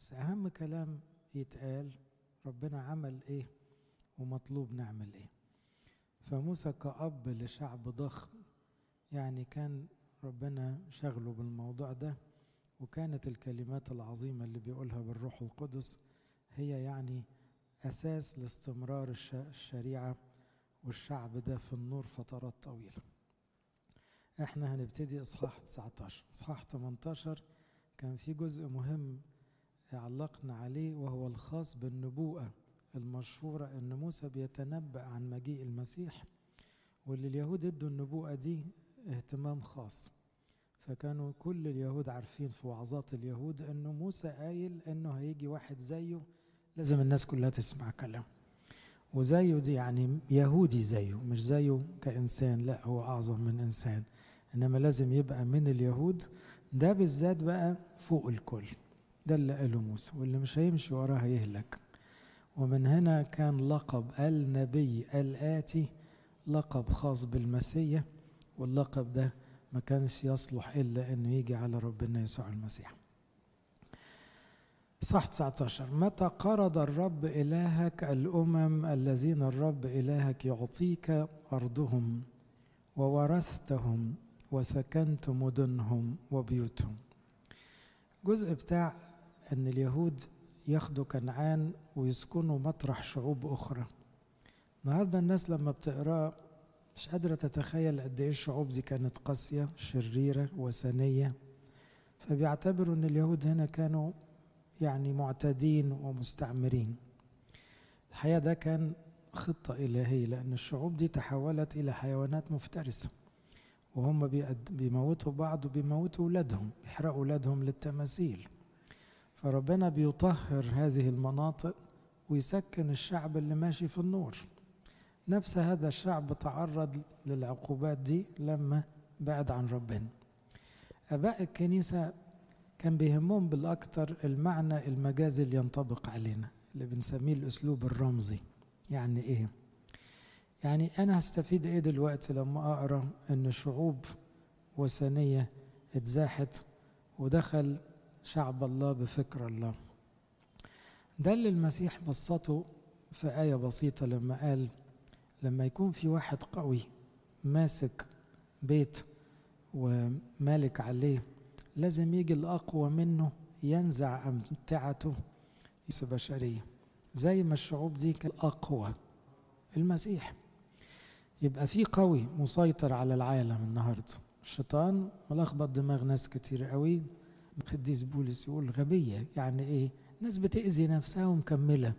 بس أهم كلام يتقال ربنا عمل إيه ومطلوب نعمل إيه. فموسى كأب لشعب ضخم يعني كان ربنا شغله بالموضوع ده وكانت الكلمات العظيمة اللي بيقولها بالروح القدس هي يعني أساس لاستمرار الشريعة والشعب ده في النور فترات طويلة. إحنا هنبتدي إصحاح 19 إصحاح 18 كان في جزء مهم علقنا عليه وهو الخاص بالنبوءة المشهورة أن موسى بيتنبأ عن مجيء المسيح واللي اليهود ادوا النبوءة دي اهتمام خاص. فكانوا كل اليهود عارفين في وعظات اليهود انه موسى قايل إنه هيجي واحد زيه لازم الناس كلها تسمع كلامه. وزيه دي يعني يهودي زيه مش زيه كإنسان لا هو أعظم من إنسان. إنما لازم يبقى من اليهود. ده بالذات بقى فوق الكل. ده اللي قاله موسى واللي مش هيمشي وراه هيهلك ومن هنا كان لقب النبي الآتي لقب خاص بالمسيح واللقب ده ما كانش يصلح إلا أنه يجي على ربنا يسوع المسيح. صح 19 متى قرض الرب إلهك الأمم الذين الرب إلهك يعطيك أرضهم وورثتهم وسكنت مدنهم وبيوتهم؟ جزء بتاع أن اليهود ياخدوا كنعان ويسكنوا مطرح شعوب أخرى. النهاردة الناس لما بتقرأ مش قادرة تتخيل قد إيه الشعوب دي كانت قاسية شريرة وثنية. فبيعتبروا أن اليهود هنا كانوا يعني معتدين ومستعمرين. الحقيقة ده كان خطة إلهية لأن الشعوب دي تحولت إلى حيوانات مفترسة. وهم بيموتوا بعض وبيموتوا أولادهم بيحرقوا أولادهم للتماثيل. فربنا بيطهر هذه المناطق ويسكن الشعب اللي ماشي في النور. نفس هذا الشعب تعرض للعقوبات دي لما بعد عن ربنا. أباء الكنيسة كان بيهمهم بالأكثر المعنى المجازي اللي ينطبق علينا اللي بنسميه الأسلوب الرمزي. يعني إيه؟ يعني أنا هستفيد إيه دلوقتي لما أقرأ إن شعوب وثنية اتزاحت ودخل شعب الله بفكر الله. ده اللي المسيح بسطه في آية بسيطة لما قال لما يكون في واحد قوي ماسك بيت ومالك عليه لازم يجي الأقوى منه ينزع أمتعته. بشرية زي ما الشعوب دي كانت أقوى. المسيح يبقى في قوي مسيطر على العالم النهارده. الشيطان ملخبط دماغ ناس كتير قوي. القديس بولس يقول غبية يعني إيه؟ ناس بتأذي نفسها ومكملة.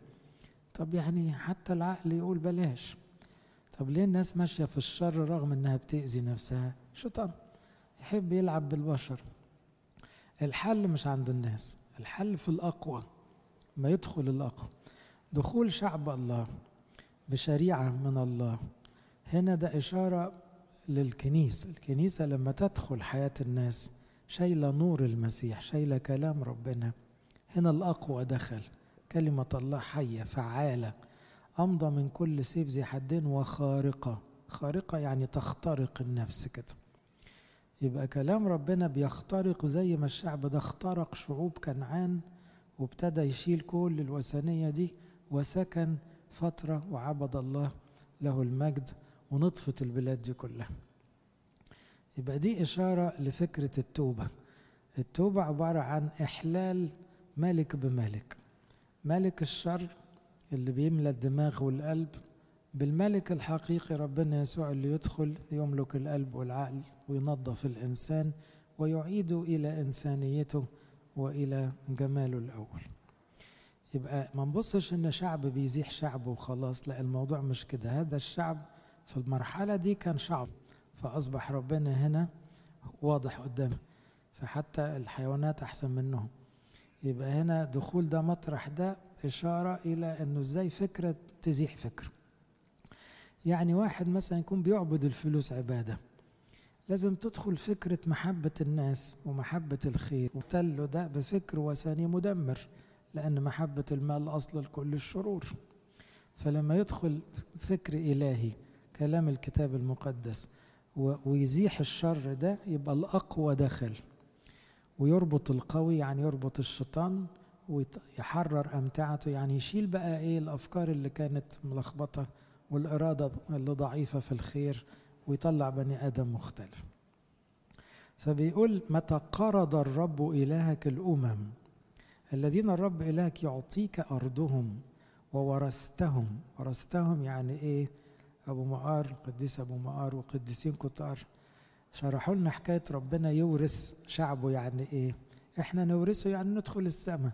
طب يعني حتى العقل يقول بلاش. طب ليه الناس ماشية في الشر رغم إنها بتأذي نفسها؟ شيطان. يحب يلعب بالبشر. الحل مش عند الناس الحل في الأقوى ما يدخل الأقوى. دخول شعب الله بشريعة من الله. هنا ده إشارة للكنيسة الكنيسة لما تدخل حياة الناس شايلة نور المسيح شايلة كلام ربنا. هنا الأقوى دخل. كلمة الله حية فعالة. أمضى من كل سيف ذي حدين وخارقة. خارقة يعني تخترق النفس كده. يبقى كلام ربنا بيخترق زي ما الشعب ده اخترق شعوب كنعان وابتدى يشيل كل الوثنية دي وسكن فترة وعبد الله له المجد ونطفت البلاد دي كلها. يبقى دي إشارة لفكرة التوبة. التوبة عبارة عن إحلال ملك بملك. ملك الشر اللي بيملى الدماغ والقلب. بالملك الحقيقي ربنا يسوع اللي يدخل يملك القلب والعقل وينظف الإنسان ويعيده إلى إنسانيته وإلى جماله الأول. يبقى ما نبصش إن شعب بيزيح شعب وخلاص لا الموضوع مش كده. هذا الشعب في المرحلة دي كان شعب. فأصبح ربنا هنا واضح قدامه فحتى الحيوانات أحسن منهم. يبقى هنا دخول ده مطرح ده إشارة إلى أنه إزاي فكرة تزيح فكرة. يعني واحد مثلا يكون بيعبد الفلوس عبادة. لازم تدخل فكرة محبة الناس ومحبة الخير. وتله ده بفكر وثني مدمر لأن محبة المال أصل لكل الشرور. فلما يدخل فكر إلهي كلام الكتاب المقدس ويزيح الشر ده يبقى الأقوى دخل ويربط القوي يعني يربط الشيطان ويحرر أمتعته. يعني يشيل بقى إيه الأفكار اللي كانت ملخبطة والإرادة اللي ضعيفة في الخير ويطلع بني آدم مختلف. فبيقول متى قرض الرب إلهك الأمم الذين الرب إلهك يعطيك أرضهم وورثتهم. ورثتهم يعني إيه؟ أبو مقار قديس أبو مقار وقديسين كتار شرحوا لنا حكاية ربنا يورث شعبه يعني إيه؟ إحنا نورثه يعني ندخل السماء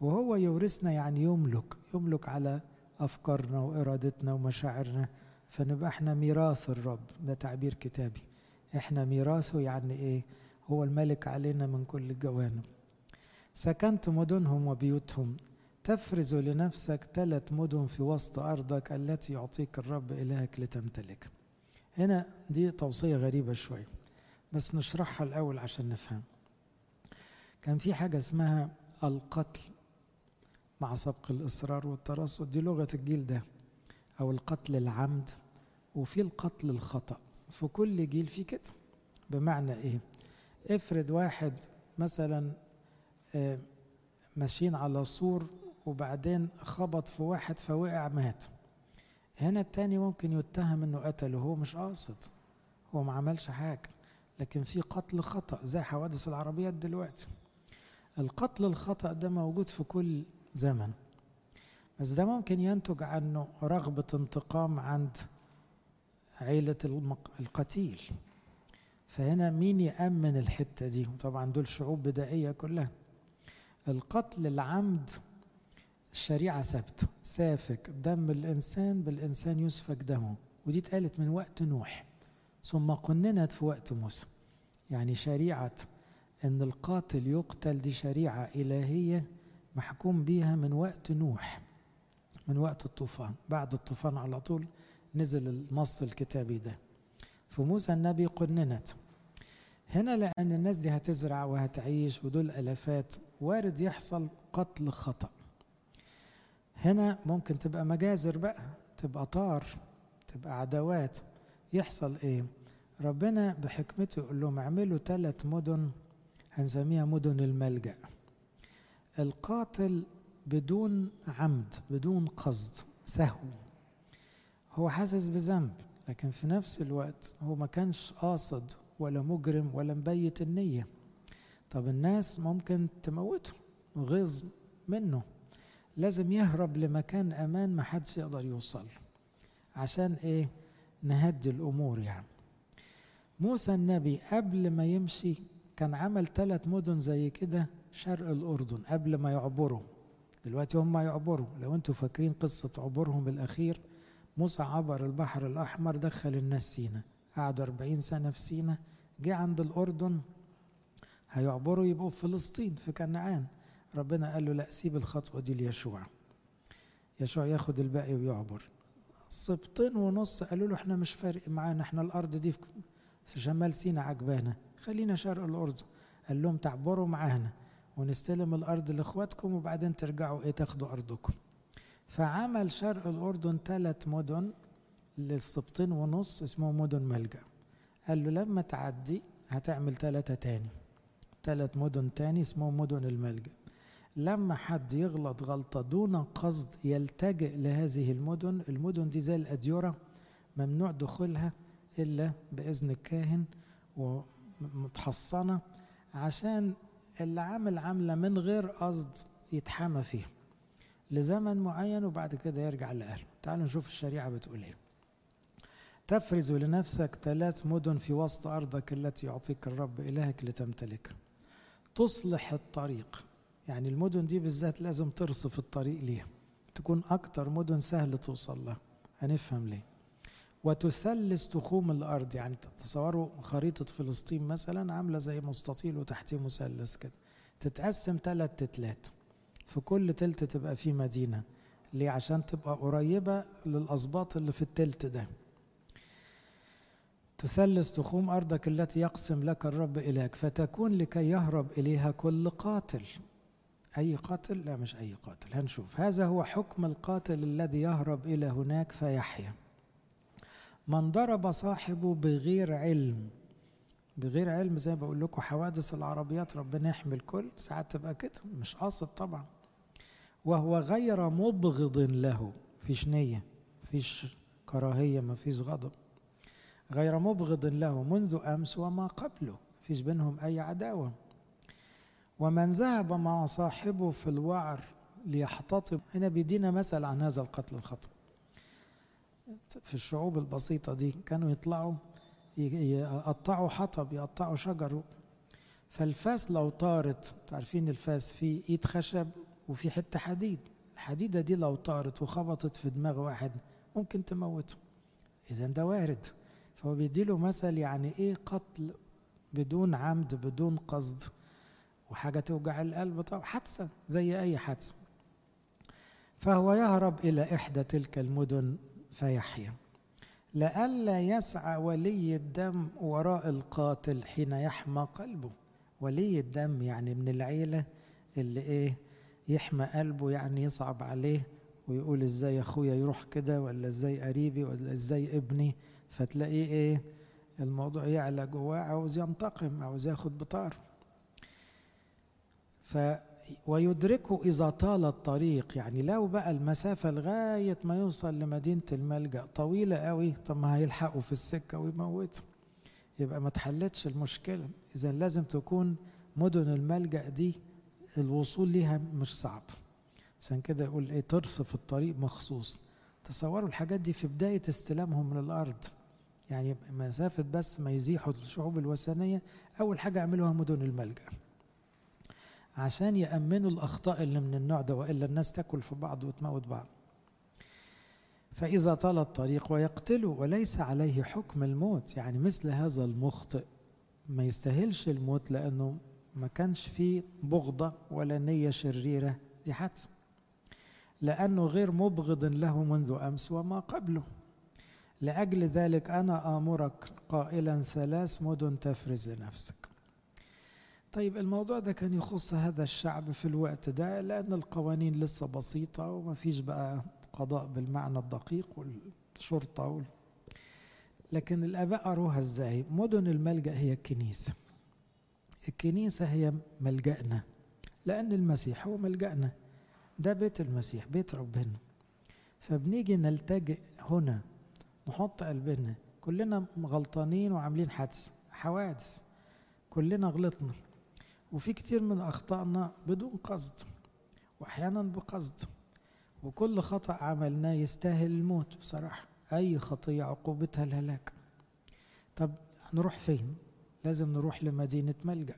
وهو يورثنا يعني يملك يملك على أفكارنا وإرادتنا ومشاعرنا فنبقى إحنا ميراث الرب ده تعبير كتابي إحنا ميراثه يعني إيه؟ هو الملك علينا من كل الجوانب سكنت مدنهم وبيوتهم تفرز لنفسك ثلاث مدن في وسط أرضك التي يعطيك الرب إلهك لتمتلك. هنا دي توصية غريبة شوي بس نشرحها الأول عشان نفهم. كان في حاجة اسمها القتل مع سبق الإصرار والترصد. دي لغة الجيل ده أو القتل العمد وفي القتل الخطأ. في كل جيل في كده. بمعنى إيه؟ افرض واحد مثلا ماشيين على سور وبعدين خبط في واحد فوقع مات. هنا التاني ممكن يتهم إنه قتله هو مش قاصد هو ما عملش حاجة لكن في قتل خطأ زي حوادث العربيات دلوقتي. القتل الخطأ ده موجود في كل زمن بس ده ممكن ينتج عنه رغبة انتقام عند عيلة القتيل. فهنا مين يأمن الحتة دي؟ طبعا دول شعوب بدائية كلها. القتل العمد الشريعة ثابتة. سافك دم الإنسان بالإنسان يسفك دمه. ودي اتقالت من وقت نوح. ثم قننت في وقت موسى. يعني شريعة أن القاتل يقتل دي شريعة إلهية محكوم بيها من وقت نوح. من وقت الطوفان. بعد الطوفان على طول نزل النص الكتابي ده. في موسى النبي قننت. هنا لأن الناس دي هتزرع وهتعيش ودول ألفات وارد يحصل قتل خطأ. هنا ممكن تبقى مجازر بقى تبقى طار تبقى عداوات. يحصل إيه؟ ربنا بحكمته يقول لهم اعملوا ثلاث مدن هنسميها مدن الملجأ. القاتل بدون عمد بدون قصد سهو. هو حاسس بذنب لكن في نفس الوقت هو ما كانش قاصد ولا مجرم ولا مبيت النية. طب الناس ممكن تموته غيظ منه. لازم يهرب لمكان أمان ما حدش يقدر يوصل. عشان إيه؟ نهدي الأمور يعني. موسى النبي قبل ما يمشي كان عمل ثلاث مدن زي كده شرق الأردن قبل ما يعبروا. دلوقتي هم يعبروا. لو أنتوا فاكرين قصة عبورهم الأخير موسى عبر البحر الأحمر دخل الناس سينا. قعدوا 40 سنة في سينا. جه عند الأردن هيعبروا يبقوا في فلسطين في كنعان. ربنا قال له لا سيب الخطوة دي ليشوع. يشوع ياخد الباقي ويعبر. سبطين ونص قالوا له إحنا مش فارق معانا إحنا الأرض دي في شمال سينا عجبانا. خلينا شرق الاردن قال لهم تعبروا معانا ونستلم الأرض لإخواتكم وبعدين ترجعوا إيه تاخدوا أرضكم. فعمل شرق الأردن ثلاث مدن للسبطين ونص اسمهم مدن ملجأ. قال له لما تعدي هتعمل ثلاثة تاني. ثلاث مدن تاني اسمهم مدن الملجأ. لما حد يغلط غلطة دون قصد يلتجئ لهذه المدن المدن دي زي الأديرة ممنوع دخولها إلا بإذن الكاهن ومتحصنة عشان اللي عامل عاملة من غير قصد يتحامى فيها لزمن معين وبعد كده يرجع لأهله. تعالوا نشوف الشريعة بتقول إيه. تفرز لنفسك ثلاث مدن في وسط أرضك التي يعطيك الرب إلهك لتمتلكها. تصلح الطريق. يعني المدن دي بالذات لازم ترصف الطريق ليها. تكون أكتر مدن سهل توصل لها. هنفهم ليه. وتثلث تخوم الأرض. يعني تصوروا خريطة فلسطين مثلا عاملة زي مستطيل وتحتيه مثلث كده. تتقسم ثلاث تتلات. في كل تلت تبقى فيه مدينة. ليه؟ عشان تبقى قريبة للأسباط اللي في التلت ده. تثلث تخوم أرضك التي يقسم لك الرب إليك. فتكون لكي يهرب إليها كل قاتل. أي قاتل؟ لا مش أي قاتل. هنشوف. هذا هو حكم القاتل الذي يهرب إلى هناك فيحيا. من ضرب صاحبه بغير علم بغير علم زي ما بقول لكم حوادث العربيات ربنا يحمي الكل. ساعات تبقى كده مش قاصد طبعا. وهو غير مبغض له. فيش نية فيش كراهية ما فيش غضب. غير مبغض له منذ أمس وما قبله. فيش بينهم أي عداوة. ومن ذهب مع صاحبه في الوعر ليحتطب هنا بيدينا مثل عن هذا القتل الخطأ في الشعوب البسيطة دي كانوا يطلعوا يقطعوا حطب يقطعوا شجر. فالفاس لو طارت تعرفين الفاس فيه ايد خشب وفي حتة حديد. الحديدة دي لو طارت وخبطت في دماغ واحد ممكن تموته. اذا ده وارد. فهو بيديله مثل يعني إيه قتل بدون عمد بدون قصد. وحاجة توجع القلب طبعا. حادثة زي أي حادثة. فهو يهرب إلى إحدى تلك المدن فيحيا. لئلا يسعى ولي الدم وراء القاتل حين يحمى قلبه. ولي الدم يعني من العيلة اللي إيه يحمى قلبه يعني يصعب عليه ويقول إزاي أخويا يروح كده ولا إزاي قريبي ولا إزاي ابني. فتلاقيه إيه الموضوع يعلى جواه عاوز ينتقم عاوز ياخد بطار. ف ويدركه إذا طال الطريق يعني لو بقى المسافة لغاية ما يوصل لمدينة الملجأ طويلة قوي طب ما هيلحقوا في السكة ويموتوا. يبقى ما تحلتش المشكلة. إذا لازم تكون مدن الملجأ دي الوصول ليها مش صعب. عشان كده يقول إيه ترصف الطريق مخصوص. تصوروا الحاجات دي في بداية استلامهم من الأرض يعني مسافة بس ما يزيحوا الشعوب الوثنية أول حاجة عملوها مدن الملجأ. عشان يأمنوا الأخطاء اللي من النوع ده وإلا الناس تاكل في بعض وتموت بعض. فإذا طال الطريق ويقتله وليس عليه حكم الموت. يعني مثل هذا المخطئ. ما يستاهلش الموت لأنه ما كانش فيه بغضة ولا نية شريرة دي حادثة لأنه غير مبغض له منذ أمس وما قبله. لأجل ذلك أنا آمرك قائلا ثلاث مدن تفرز لنفسك طيب الموضوع ده كان يخص هذا الشعب في الوقت ده لأن القوانين لسه بسيطة وما فيش بقى قضاء بالمعنى الدقيق والشرطة وال... لكن الآباء قروها إزاي؟ مدن الملجأ هي الكنيسة. الكنيسة هي ملجأنا لأن المسيح هو ملجأنا. ده بيت المسيح بيت ربنا. فبنيجي نلتجئ هنا نحط قلبنا. كلنا غلطانين وعاملين حادث حوادث. كلنا غلطنا. وفي كتير من أخطائنا بدون قصد وأحيانا بقصد وكل خطأ عملناه يستاهل الموت بصراحة. أي خطية عقوبتها الهلاك. طب نروح فين؟ لازم نروح لمدينة ملجأ.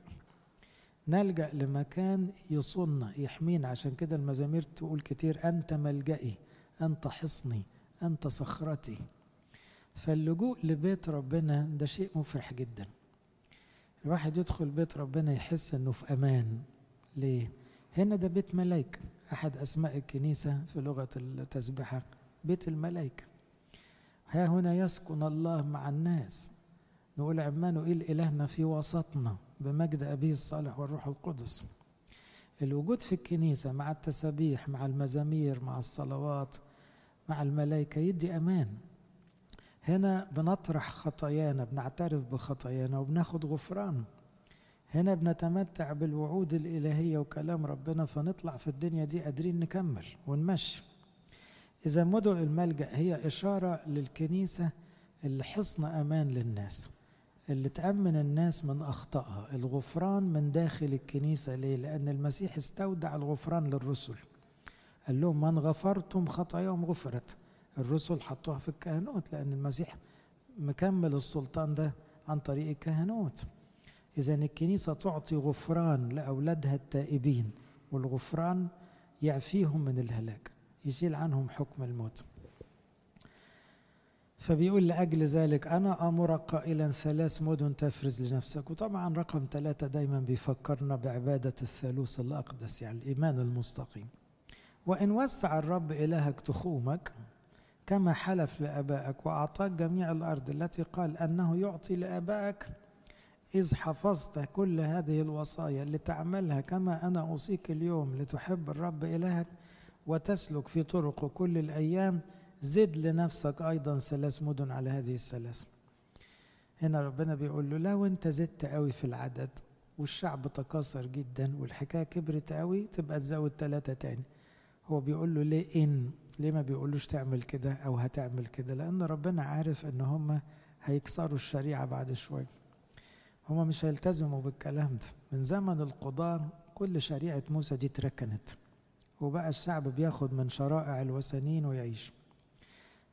نلجأ لمكان يصوننا يحمينا. عشان كده المزامير تقول كتير أنت ملجئي أنت حصني أنت صخرتي. فاللجوء لبيت ربنا ده شيء مفرح جدا. الواحد يدخل بيت ربنا يحس إنه في أمان. ليه؟ هنا ده بيت ملائكه أحد أسماء الكنيسة في لغة التسبحه بيت الملائكه ها هنا يسكن الله مع الناس. نقول عمانوئيل إلهنا في وسطنا؟ بمجد أبيه الصالح والروح القدس. الوجود في الكنيسة مع التسابيح مع المزامير مع الصلوات مع الملائكة يدي أمان. هنا بنطرح خطايانا بنعترف بخطايانا وبناخد غفران. هنا بنتمتع بالوعود الإلهية وكلام ربنا فنطلع في الدنيا دي قادرين نكمل ونمشي. إذا مدن الملجأ هي إشارة للكنيسة اللي حصن أمان للناس اللي تأمن الناس من أخطائها الغفران من داخل الكنيسة. ليه؟ لأن المسيح استودع الغفران للرسل. قال لهم من غفرتم خطاياهم غفرت. الرسل حطوها في الكهنوت لأن المسيح مكمل السلطان ده عن طريق الكهنوت. إذا الكنيسة تعطي غفران لأولادها التائبين والغفران يعفيهم من الهلاك يشيل عنهم حكم الموت. فبيقول لأجل ذلك أنا أمرك قائلا ثلاث مدن تفرز لنفسك. وطبعا رقم ثلاثة دايما بيفكرنا بعبادة الثالوث الأقدس يعني الإيمان المستقيم. وإن وسع الرب إلهك تخومك كما حلف لآبائك وأعطاك جميع الأرض التي قال أنه يعطي لآبائك إذ حفظت كل هذه الوصايا لتعملها كما أنا أوصيك اليوم لتحب الرب إلهك وتسلك في طرقه كل الأيام. زد لنفسك أيضا ثلاث مدن على هذه الثلاث. هنا ربنا بيقول له لو أنت زدت قوي في العدد والشعب تكاثر جدا والحكاية كبرت قوي تبقى تزود ثلاثة تاني. هو بيقول له ليه إن؟ ليه ما بيقولوش تعمل كده أو هتعمل كده؟ لأن ربنا عارف إن هم هيكسروا الشريعة بعد شوية. هم مش هيلتزموا بالكلام ده. من زمن القضاة كل شريعة موسى دي اتركنت وبقى الشعب بياخد من شرائع الوثنين ويعيش.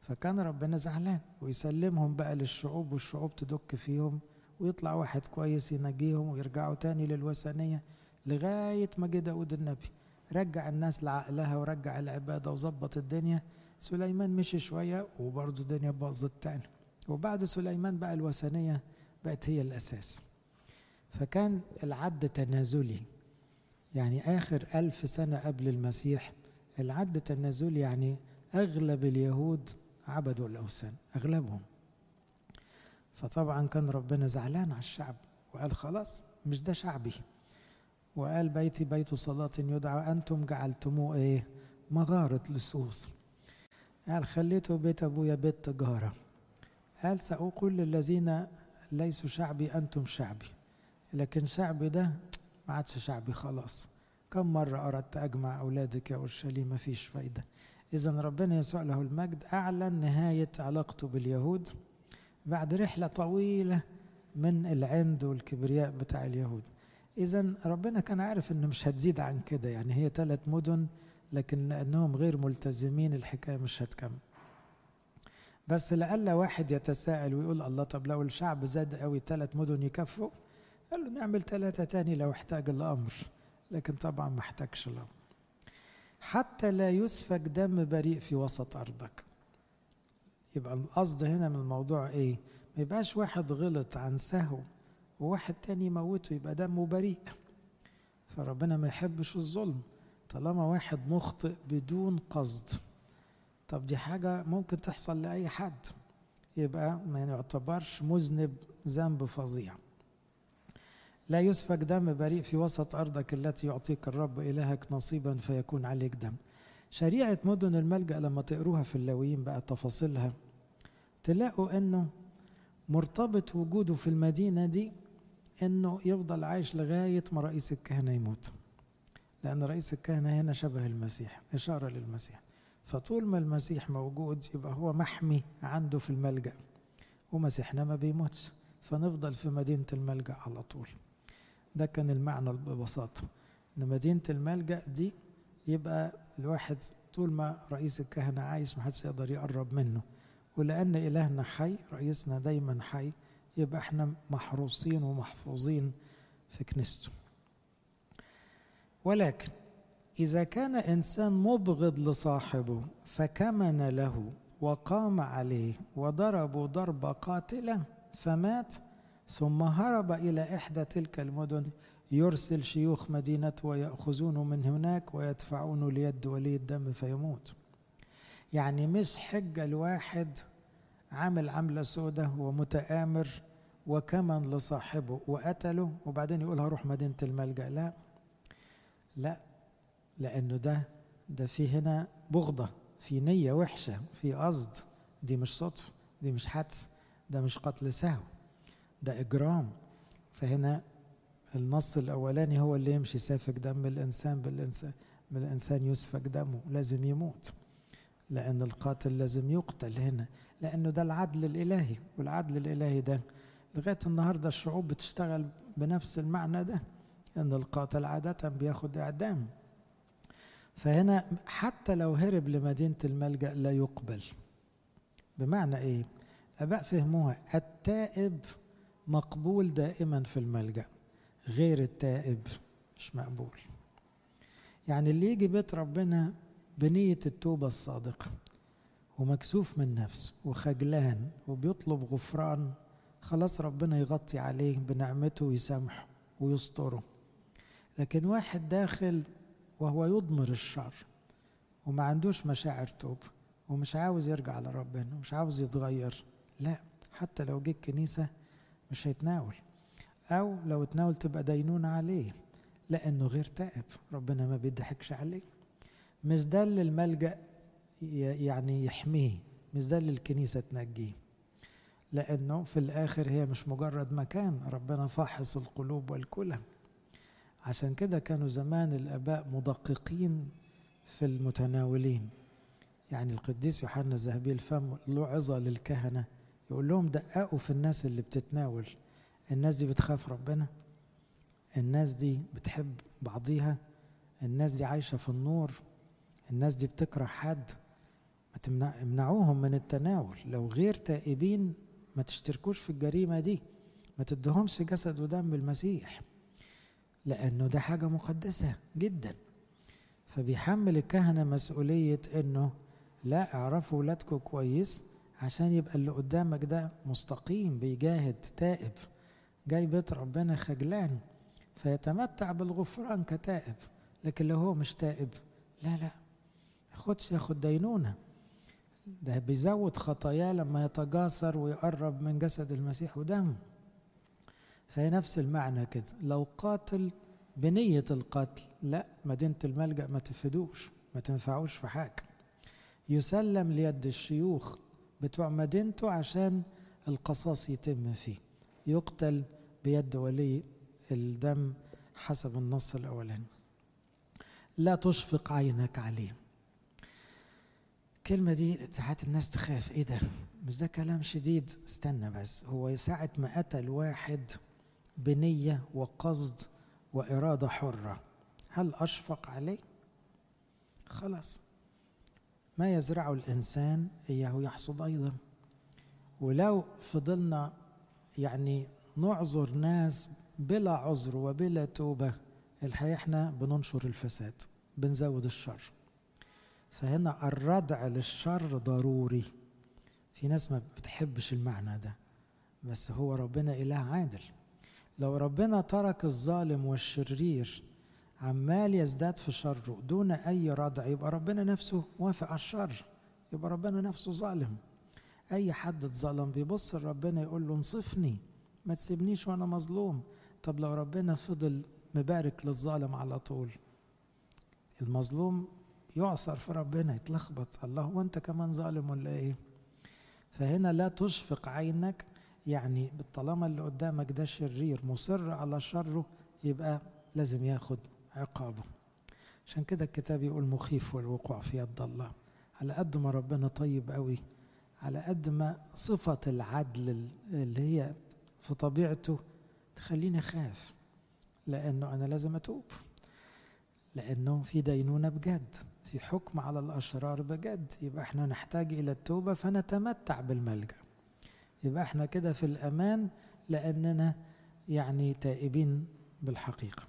فكان ربنا زعلان ويسلمهم بقى للشعوب والشعوب تدك فيهم ويطلع واحد كويس ينجيهم ويرجعوا تاني للوثنية لغاية ما جه داود النبي. رجع الناس لعقلها ورجع العبادة وظبط الدنيا. سليمان مشي شوية وبرضه الدنيا باظت تاني. وبعد سليمان بقى الوثنية بقت هي الأساس. فكان العد تنازلي. يعني آخر ألف سنة قبل المسيح العد تنازلي يعني أغلب اليهود عبدوا الأوثان أغلبهم. فطبعا كان ربنا زعلان على الشعب وقال خلاص مش ده شعبي. وقال بيتي بيت صلاة يدعى أنتم جعلتموه إيه؟ مغارة لصوص قال خليته بيت أبويا بيت تجارة. قال سأقول للذين ليسوا شعبي أنتم شعبي. لكن شعبي ده ما عادش شعبي خلاص. كم مرة أردت أجمع أولادك يا أورشليم؟ ما فيش فايدة. إذا ربنا يسوع له المجد. أعلن نهاية علاقته باليهود بعد رحلة طويلة من العند والكبرياء بتاع اليهود. إذا ربنا كان عارف إنه مش هتزيد عن كده. يعني هي ثلاث مدن لكن لأنهم غير ملتزمين الحكاية مش هتكمل. بس لألا واحد يتساءل ويقول الله طب لو الشعب زاد قوي ثلاث مدن يكفوا؟ قال له نعمل ثلاثة تاني لو احتاج الأمر. لكن طبعا ما احتاجش الأمر. حتى لا يسفك دم بريء في وسط أرضك. يبقى القصد هنا من الموضوع إيه؟ ما يبقاش واحد غلط عن سهو. وواحد تاني يموته يبقى دمه بريء. فربنا ما يحبش الظلم طالما واحد مخطئ بدون قصد. طب دي حاجة ممكن تحصل لأي حد يبقى ما يعتبرش مذنب ذنب فظيع. لا يسفك دم بريء في وسط أرضك التي يعطيك الرب إلهك نصيبا فيكون عليك دم. شريعة مدن الملجأ لما تقروها في اللاويين بقى تفاصيلها. تلاقوا إنه مرتبط وجوده في المدينة دي إنه يفضل عايش لغاية ما رئيس الكهنة يموت. لأن رئيس الكهنة هنا شبه المسيح إشارة للمسيح. فطول ما المسيح موجود يبقى هو محمي عنده في الملجأ ومسيحنا ما بيموتش. فنفضل في مدينة الملجأ على طول. ده كان المعنى ببساطة. إن مدينة الملجأ دي يبقى الواحد طول ما رئيس الكهنة عايش محدش يقدر يقرب منه. ولأن إلهنا حي رئيسنا دايما حي يبقى إحنا محروسين ومحفوظين في كنيسته. ولكن إذا كان إنسان مبغض لصاحبه فكمن له وقام عليه وضربوا ضربة قاتلة فمات ثم هرب إلى إحدى تلك المدن يرسل شيوخ مدينته ويأخذونه من هناك ويدفعونه ليد ولي الدم فيموت. يعني مش حجة الواحد عامل عملة سودة ومتآمر وكمن لصاحبه وقتله وبعدين يقول هروح مدينة الملجأ. لا لا لأنه ده ده في هنا بغضة في نية وحشة في قصد. دي مش صدفة دي مش حدث ده مش قتل سهو ده إجرام. فهنا النص الأولاني هو اللي يمشي سافك دم الإنسان بالإنسان الإنسان يسفك دمه لازم يموت. لأن القاتل لازم يقتل هنا. لأنه ده العدل الإلهي والعدل الإلهي ده لغاية النهاردة الشعوب بتشتغل بنفس المعنى ده أن القاتل عادة بياخد إعدام. فهنا حتى لو هرب لمدينة الملجأ لا يقبل. بمعنى إيه؟ أباء فهموها التائب مقبول دائما في الملجأ غير التائب مش مقبول. يعني اللي يجي بيت ربنا بنية التوبة الصادقة. ومكسوف من نفسه وخجلان وبيطلب غفران خلاص ربنا يغطي عليه بنعمته ويسامحه ويستره. لكن واحد داخل وهو يضمر الشر وما عندوش مشاعر توبة ومش عاوز يرجع لربنا ومش عاوز يتغير لا حتى لو جه الكنيسة مش هيتناول. أو لو اتناول تبقى دينونة عليه لأنه غير تائب ربنا ما بيضحكش عليه. مش ده اللي الملجأ يعني يحميه مش ده اللي الكنيسة تنجيه. لأنه في الآخر هي مش مجرد مكان ربنا فاحص القلوب والكلى. عشان كده كانوا زمان الآباء مدققين في المتناولين. يعني القديس يوحنا الذهبي الفم له عظة للكهنة يقول لهم دققوا في الناس اللي بتتناول. الناس دي بتخاف ربنا الناس دي بتحب بعضيها الناس دي عايشة في النور الناس دي بتكره حد. ما تمنعوهم من التناول. لو غير تائبين ما تشتركوش في الجريمة دي. ما تدهمش جسد ودم المسيح. لأنه ده حاجة مقدسة جدا. فبيحمل الكهنة مسؤولية أنه لا اعرفوا ولادكم كويس عشان يبقى اللي قدامك ده مستقيم بيجاهد تائب. جاي بيت ربنا خجلان فيتمتع بالغفران كتائب. لكن لو هو مش تائب لا لا. ياخدش ياخد دينونة. ده بيزود خطاياه لما يتجاسر ويقرب من جسد المسيح ودمه. فهي نفس المعنى كده. لو قاتل بنية القتل لا مدينة الملجأ ما تفيدوش ما تنفعوش في حاجة. يسلم ليد الشيوخ بتوع مدينته عشان القصاص يتم فيه. يقتل بيد ولي الدم حسب النص الأولاني. لا تشفق عينك عليه. الكلمة دي ساعات الناس تخاف. إيه ده؟ مش ده كلام شديد؟ استنى بس. هو ساعة ما قتل واحد بنية وقصد وإرادة حرة هل أشفق عليه؟ خلاص. ما يزرعه الإنسان إياه؟ يحصد أيضا. ولو فضلنا يعني نعذر ناس بلا عذر وبلا توبة الحقيقة إحنا بننشر الفساد بنزود الشر. فهنا الردع للشر ضروري. في ناس ما بتحبش المعنى ده بس هو ربنا إله عادل. لو ربنا ترك الظالم والشرير عمال يزداد في شره دون أي ردع يبقى ربنا نفسه وافق على الشر يبقى ربنا نفسه ظالم. أي حد اتظلم بيبص لربنا يقول له انصفني ما تسيبنيش وأنا مظلوم. طب لو ربنا فضل مبارك للظالم على طول المظلوم يعصر في ربنا يتلخبط. الله وأنت كمان ظالم ولا إيه؟ فهنا لا تشفق عينك يعني طالما اللي قدامك ده شرير مصر على شره يبقى لازم ياخد عقابه. عشان كده الكتاب يقول مخيف والوقوع في يد الله. على قد ما ربنا طيب قوي على قد ما صفة العدل اللي هي في طبيعته تخليني أخاف لأنه أنا لازم أتوب. لأنه في دينونة بجد في حكم على الأشرار بجد. يبقى إحنا نحتاج إلى التوبة فنتمتع بالملجأ. يبقى إحنا كده في الأمان لأننا يعني تائبين بالحقيقة.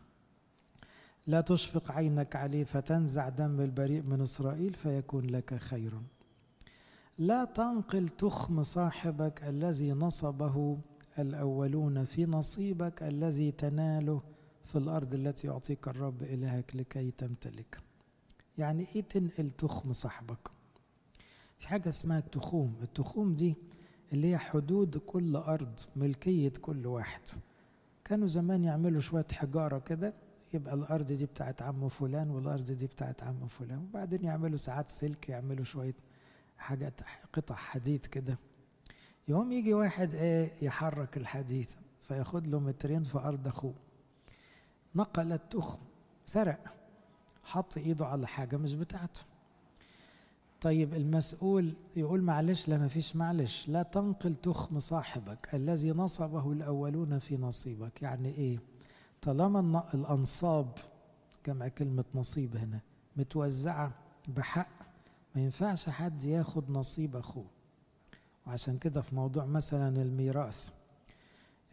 لا تشفق عينك عليه فتنزع دم البريء من إسرائيل فيكون لك خير. لا تنقل تخم صاحبك الذي نصبه الأولون في نصيبك الذي تناله في الأرض التي يعطيك الرب إلهك لكي تمتلك. يعني إيه تنقل تخم صاحبك؟ في حاجة اسمها التخوم. التخوم دي اللي هي حدود كل أرض ملكية كل واحد. كانوا زمان يعملوا شوية حجارة كده يبقى الأرض دي بتاعت عم فلان والأرض دي بتاعت عم فلان. وبعدين يعملوا ساعات سلك يعملوا شوية حاجات قطع حديد كده. يوم يجي واحد إيه يحرك الحديد فياخد له مترين في أرض أخوه. نقل التخم سرق حط إيده على حاجة مش بتاعته. طيب المسؤول يقول معلش لا ما فيش معلش لا تنقل تخم صاحبك الذي نصبه الأولون في نصيبك. يعني إيه؟ طالما الأنصاب جمع كلمة نصيب هنا متوزعة بحق ما ينفعش حد ياخد نصيب أخوه. وعشان كده في موضوع مثلا الميراث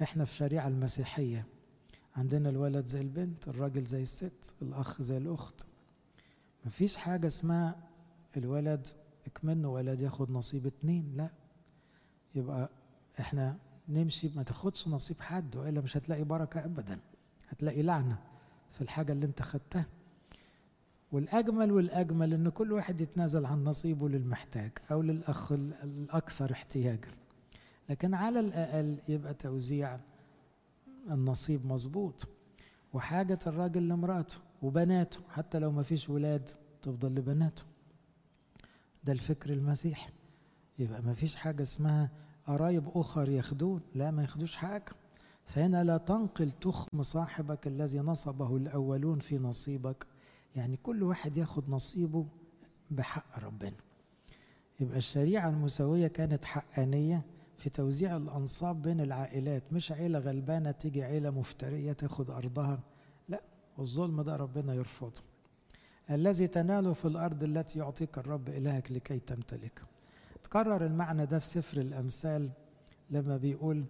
إحنا في الشريعة المسيحية عندنا الولد زي البنت الراجل زي الست الأخ زي الأخت. مفيش حاجة اسمها الولد اكمنه ولد ياخد نصيب اتنين لا. يبقى إحنا نمشي ما تاخدش نصيب حد وإلا مش هتلاقي بركة ابدا. هتلاقي لعنة في الحاجة اللي انت خدتها. والأجمل والأجمل إن كل واحد يتنازل عن نصيبه للمحتاج أو للأخ الأكثر احتياجا. لكن على الأقل يبقى توزيع النصيب مظبوط. وحاجة الراجل لمراته وبناته حتى لو ما فيش ولاد تفضل لبناته. ده الفكر المسيحي. يبقى ما فيش حاجة اسمها قرايب أخر ياخدون. لا ما ياخدوش حاجة. فهنا لا تنقل تخم صاحبك الذي نصبه الأولون في نصيبك. يعني كل واحد ياخد نصيبه بحق ربنا. يبقى الشريعة المساوية كانت حقانية. في توزيع الأنصاب بين العائلات مش عيلة غلبانة تيجي عيلة مفترية تاخد أرضها؟ لا والظلم ده ربنا يرفضه. الذي تناله في الأرض التي يعطيك الرب إلهك لكي تمتلكها تكرر المعنى ده في سفر الأمثال لما بيقول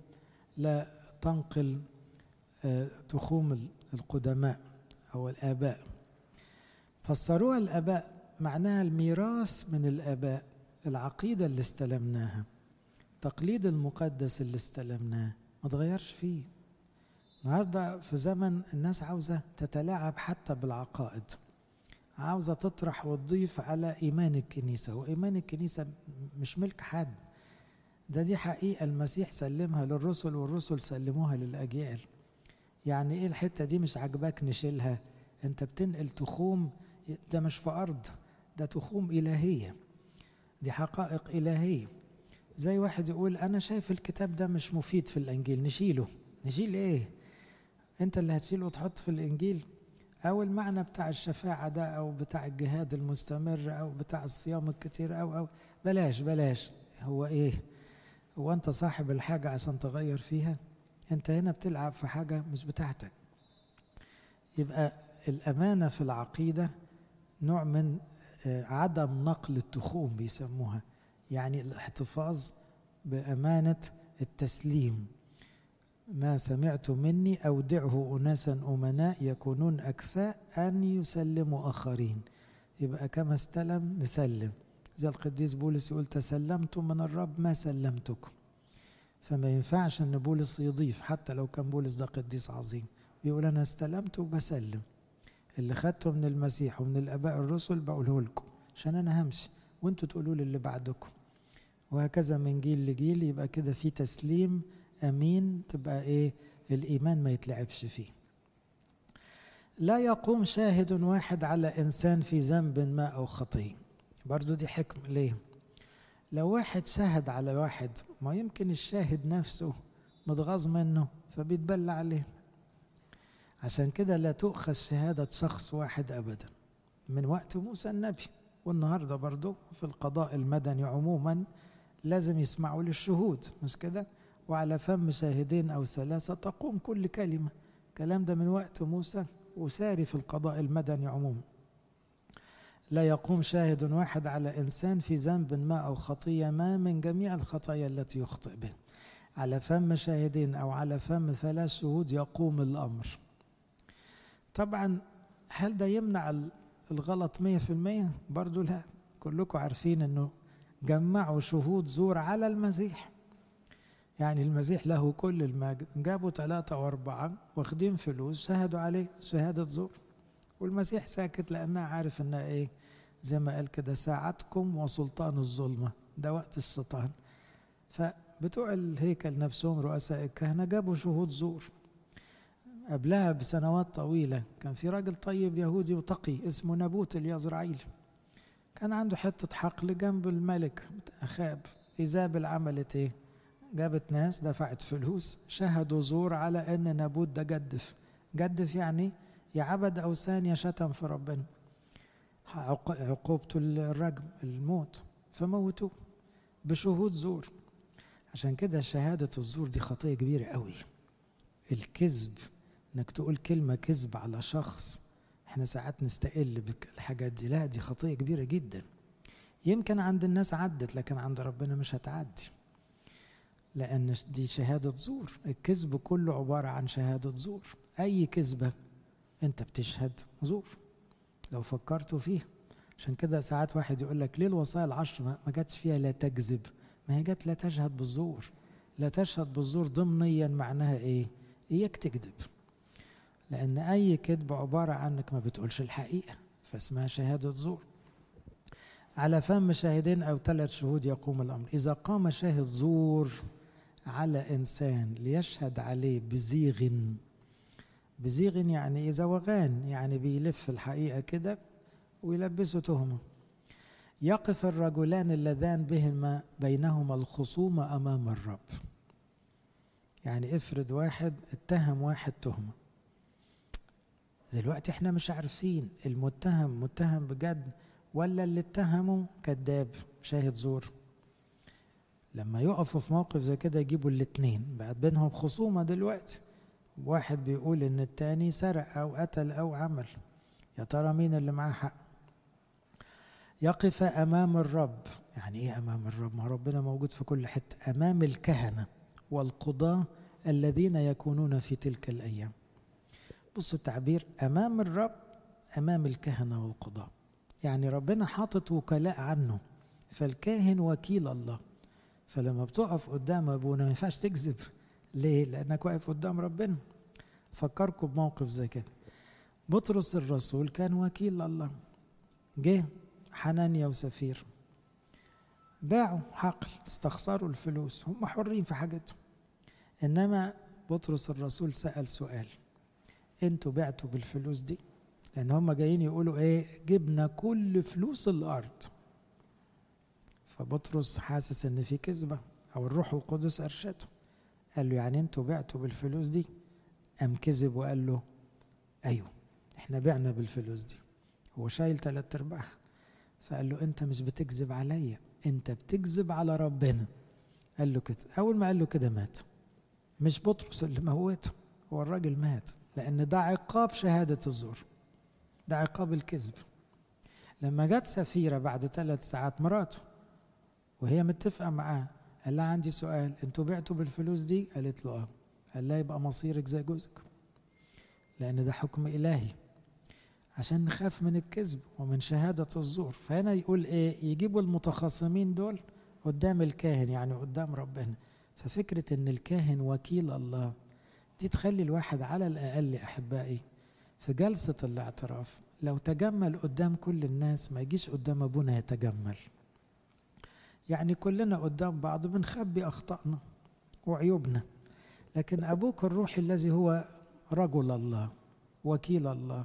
لا تنقل تخوم القدماء أو الآباء. فسروها الآباء معناها الميراث من الآباء العقيدة اللي استلمناها. تقليد المقدس اللي استلمناه. ما تغيرش فيه. النهارده في زمن الناس عاوزة تتلاعب حتى بالعقائد. عاوزة تطرح وتضيف على إيمان الكنيسة. وإيمان الكنيسة مش ملك حد. ده دي حقيقة المسيح سلمها للرسل والرسل سلموها للأجيال. يعني إيه الحتة دي مش عاجباك نشيلها؟ أنت بتنقل تخوم ده مش في أرض ده تخوم إلهية. دي حقائق إلهية. زي واحد يقول أنا شايف الكتاب ده مش مفيد في الإنجيل نشيله. نشيل إيه؟ أنت اللي هتشيله وتحط في الإنجيل. أو المعنى بتاع الشفاعة ده أو بتاع الجهاد المستمر أو بتاع الصيام الكتير أو أو. بلاش بلاش. هو إيه؟ هو أنت صاحب الحاجة عشان تغير فيها؟ أنت هنا بتلعب في حاجة مش بتاعتك. يبقى الأمانة في العقيدة نوع من عدم نقل التخوم بيسموها. يعني الاحتفاظ بأمانة التسليم. ما سمعت مني أودعه أناسا أمناء يكونون أكفاء أن يسلموا آخرين. يبقى كما استلم نسلم. زي القديس بولس يقول تسلمتم من الرب ما سلمتكم فما ينفعش إن بولس يضيف حتى لو كان بولس ده قديس عظيم. بيقول أنا استلمت وبسلم. اللي خدته من المسيح ومن الآباء الرسل بقوله لكم عشان أنا همشي. وأنتوا تقولوا للي بعدكم. وهكذا من جيل لجيل يبقى كده في تسليم أمين تبقى إيه الإيمان ما يتلعبش فيه. لا يقوم شاهد واحد على إنسان في ذنب ما أو خطيه برضو دي حكم ليه؟ لو واحد شهد على واحد ما يمكن الشاهد نفسه متغاظ منه فبيتبلى عليه. عشان كده لا تؤخذ شهادة شخص واحد أبدا. من وقت موسى النبي والنهاردة برضه في القضاء المدني عموما لازم يسمعوا للشهود مش كده؟ وعلى فم شاهدين أو ثلاثة تقوم كل كلمة. الكلام ده من وقت موسى وساري في القضاء المدني عموما. لا يقوم شاهد واحد على إنسان في ذنب ما أو خطية ما من جميع الخطايا التي يخطئ به على فم شاهدين أو على فم ثلاث شهود يقوم الأمر. طبعا هل ده يمنع الغلط مية في المية؟ برضو لا. كلكم عارفين أنه جمعوا شهود زور على المسيح. يعني المسيح له كل المجد. جابوا ثلاثة وأربعة واخدين فلوس شهدوا عليه شهادة زور. والمسيح ساكت لأنه عارف أنها إيه زي ما قال كده ساعتكم وسلطان الظلمة. ده وقت الشيطان. فبتوع الهيكل نفسهم رؤساء الكهنة جابوا شهود زور. قبلها بسنوات طويلة كان في راجل طيب يهودي وتقي اسمه نابوت اليزرعيل كان عنده حتة حقل جنب الملك أخاب. إيزابل عملت إيه جابت ناس دفعت فلوس شهدوا زور على أن نابوت ده جدف. جدف يعني يا عبد أوثان يا شتم في ربنا. عقوبته الرجم الموت. فموتوه بشهود زور. عشان كده شهادة الزور دي خطية كبيرة قوي الكذب إنك تقول كلمة كذب على شخص إحنا ساعات نستقل بالحاجات دي. لا دي خطية كبيرة جدا. يمكن عند الناس عدت لكن عند ربنا مش هتعدي. لأن دي شهادة زور. الكذب كله عبارة عن شهادة زور. أي كذبة أنت بتشهد زور. لو فكرتوا فيها. عشان كده ساعات واحد يقول لك ليه الوصايا العشر ما جاتش فيها لا تكذب؟ ما هي جت لا تشهد بالزور. لا تشهد بالزور ضمنيا معناها إيه؟ اياك تكذب لأن أي كذب عبارة عنك ما بتقولش الحقيقة فاسمها شهادة زور. على فم شاهدين أو ثلاث شهود يقوم الأمر. إذا قام شاهد زور على إنسان ليشهد عليه بزيغ بزيغ يعني إذا وغان يعني بيلف الحقيقة كده ويلبسه تهمة. يقف الرجلان اللذان بهما بينهما الخصومة أمام الرب. يعني افرض واحد اتهم واحد تهمة. دلوقتي إحنا مش عارفين المتهم متهم بجد ولا اللي اتهمه كذاب شاهد زور. لما يقفوا في موقف زي كده يجيبوا الاتنين بقت بينهم خصومة دلوقتي. واحد بيقول إن التاني سرق أو قتل أو عمل. يا ترى مين اللي معاه حق؟ يقف أمام الرب. يعني إيه أمام الرب؟ ما ربنا موجود في كل حتة. أمام الكهنة والقضاة الذين يكونون في تلك الأيام. بصوا التعبير أمام الرب أمام الكهنة والقضاه يعني ربنا حاطط وكلاء عنه فالكاهن وكيل الله. فلما بتقف قدام أبونا ما ينفعش تكذب. ليه؟ لأنك واقف قدام ربنا. فكركم بموقف زي كده. بطرس الرسول كان وكيل الله. جه حنانيا وسفير. باعوا حقل استخسروا الفلوس. هم حرين في حاجتهم. إنما بطرس الرسول سأل سؤال. أنتوا بعتوا بالفلوس دي؟ لأن هم جايين يقولوا إيه جبنا كل فلوس الأرض. فبطرس حاسس إن في كذبة أو الروح القدس ارشده قال له يعني أنتوا بعتوا بالفلوس دي؟ قام كذب وقال له أيوه إحنا بعنا بالفلوس دي. هو شايل ثلاث ارباعها فقال له أنت مش بتكذب عليا أنت بتكذب على ربنا. قال له كده أول ما قال له كده مات. مش بطرس اللي موته هو الراجل مات. لأن ده عقاب شهادة الزور. ده عقاب الكذب. لما جت سفيرة بعد ثلاث ساعات مراته وهي متفقة معاه قال لها عندي سؤال أنتوا بعتوا بالفلوس دي؟ قالت له آه. قال لها يبقى مصيرك زي جوزك. لأن ده حكم إلهي. عشان نخاف من الكذب ومن شهادة الزور. فهنا يقول إيه؟ يجيبوا المتخاصمين دول قدام الكاهن يعني قدام ربنا. ففكرة إن الكاهن وكيل الله دي تخلي الواحد على الأقل أحبائي في جلسة الاعتراف لو تجمل قدام كل الناس ما يجيش قدام أبونا يتجمل. يعني كلنا قدام بعض بنخبي أخطائنا وعيوبنا لكن أبوك الروحي الذي هو رجل الله وكيل الله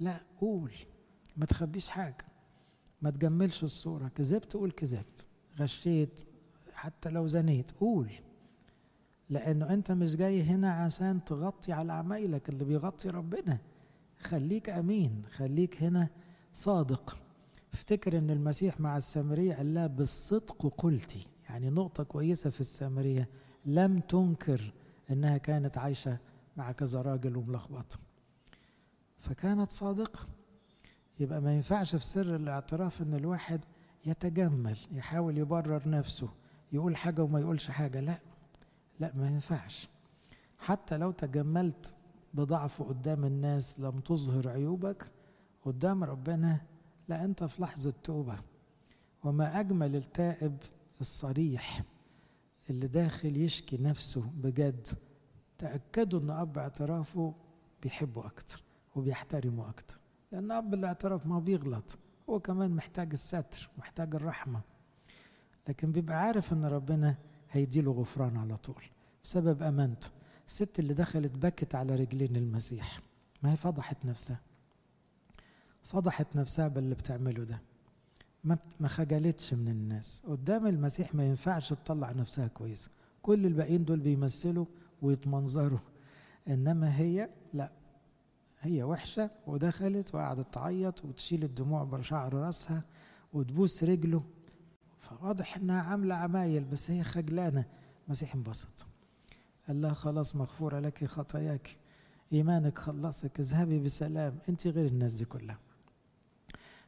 لا قول ما تخبيش حاجة ما تجملش الصورة كذبت قول كذبت غشيت حتى لو زنيت قول. لأنه أنت مش جاي هنا عشان تغطي على عمايلك اللي بيغطي ربنا. خليك أمين خليك هنا صادق. افتكر إن المسيح مع السامرية قال لها بالصدق قلتي. يعني نقطة كويسة في السامرية. لم تنكر إنها كانت عايشة مع كذا راجل وملخبطه فكانت صادقة. يبقى ما ينفعش في سر الاعتراف إن الواحد يتجمل يحاول يبرر نفسه يقول حاجة وما يقولش حاجة. لا لا ما ينفعش. حتى لو تجملت بضعف قدام الناس لم تظهر عيوبك قدام ربنا لا أنت في لحظة توبة. وما أجمل التائب الصريح اللي داخل يشكي نفسه بجد تأكدوا أن أب اعترافه بيحبه أكتر وبيحترمه أكتر. لأن أب الاعتراف ما بيغلط هو كمان محتاج الستر محتاج الرحمة. لكن بيبقى عارف أن ربنا هيديله غفران على طول. بسبب أمانته. الست اللي دخلت بكت على رجلين المسيح. ما هي فضحت نفسها. فضحت نفسها باللي بتعمله ده. ما ما خجلتش من الناس. قدام المسيح ما ينفعش تطلع نفسها كويسة. كل الباقيين دول بيمثلوا ويتمنظروا. إنما هي لا. هي وحشة ودخلت وقعدت تعيط وتشيل الدموع بشعر راسها وتبوس رجله. فواضح إنها عاملة عمايل بس هي خجلانة. المسيح انبسط. قال لها خلاص مغفورة لك خطاياك إيمانك خلصك. اذهبي بسلام. أنت غير الناس دي كلها.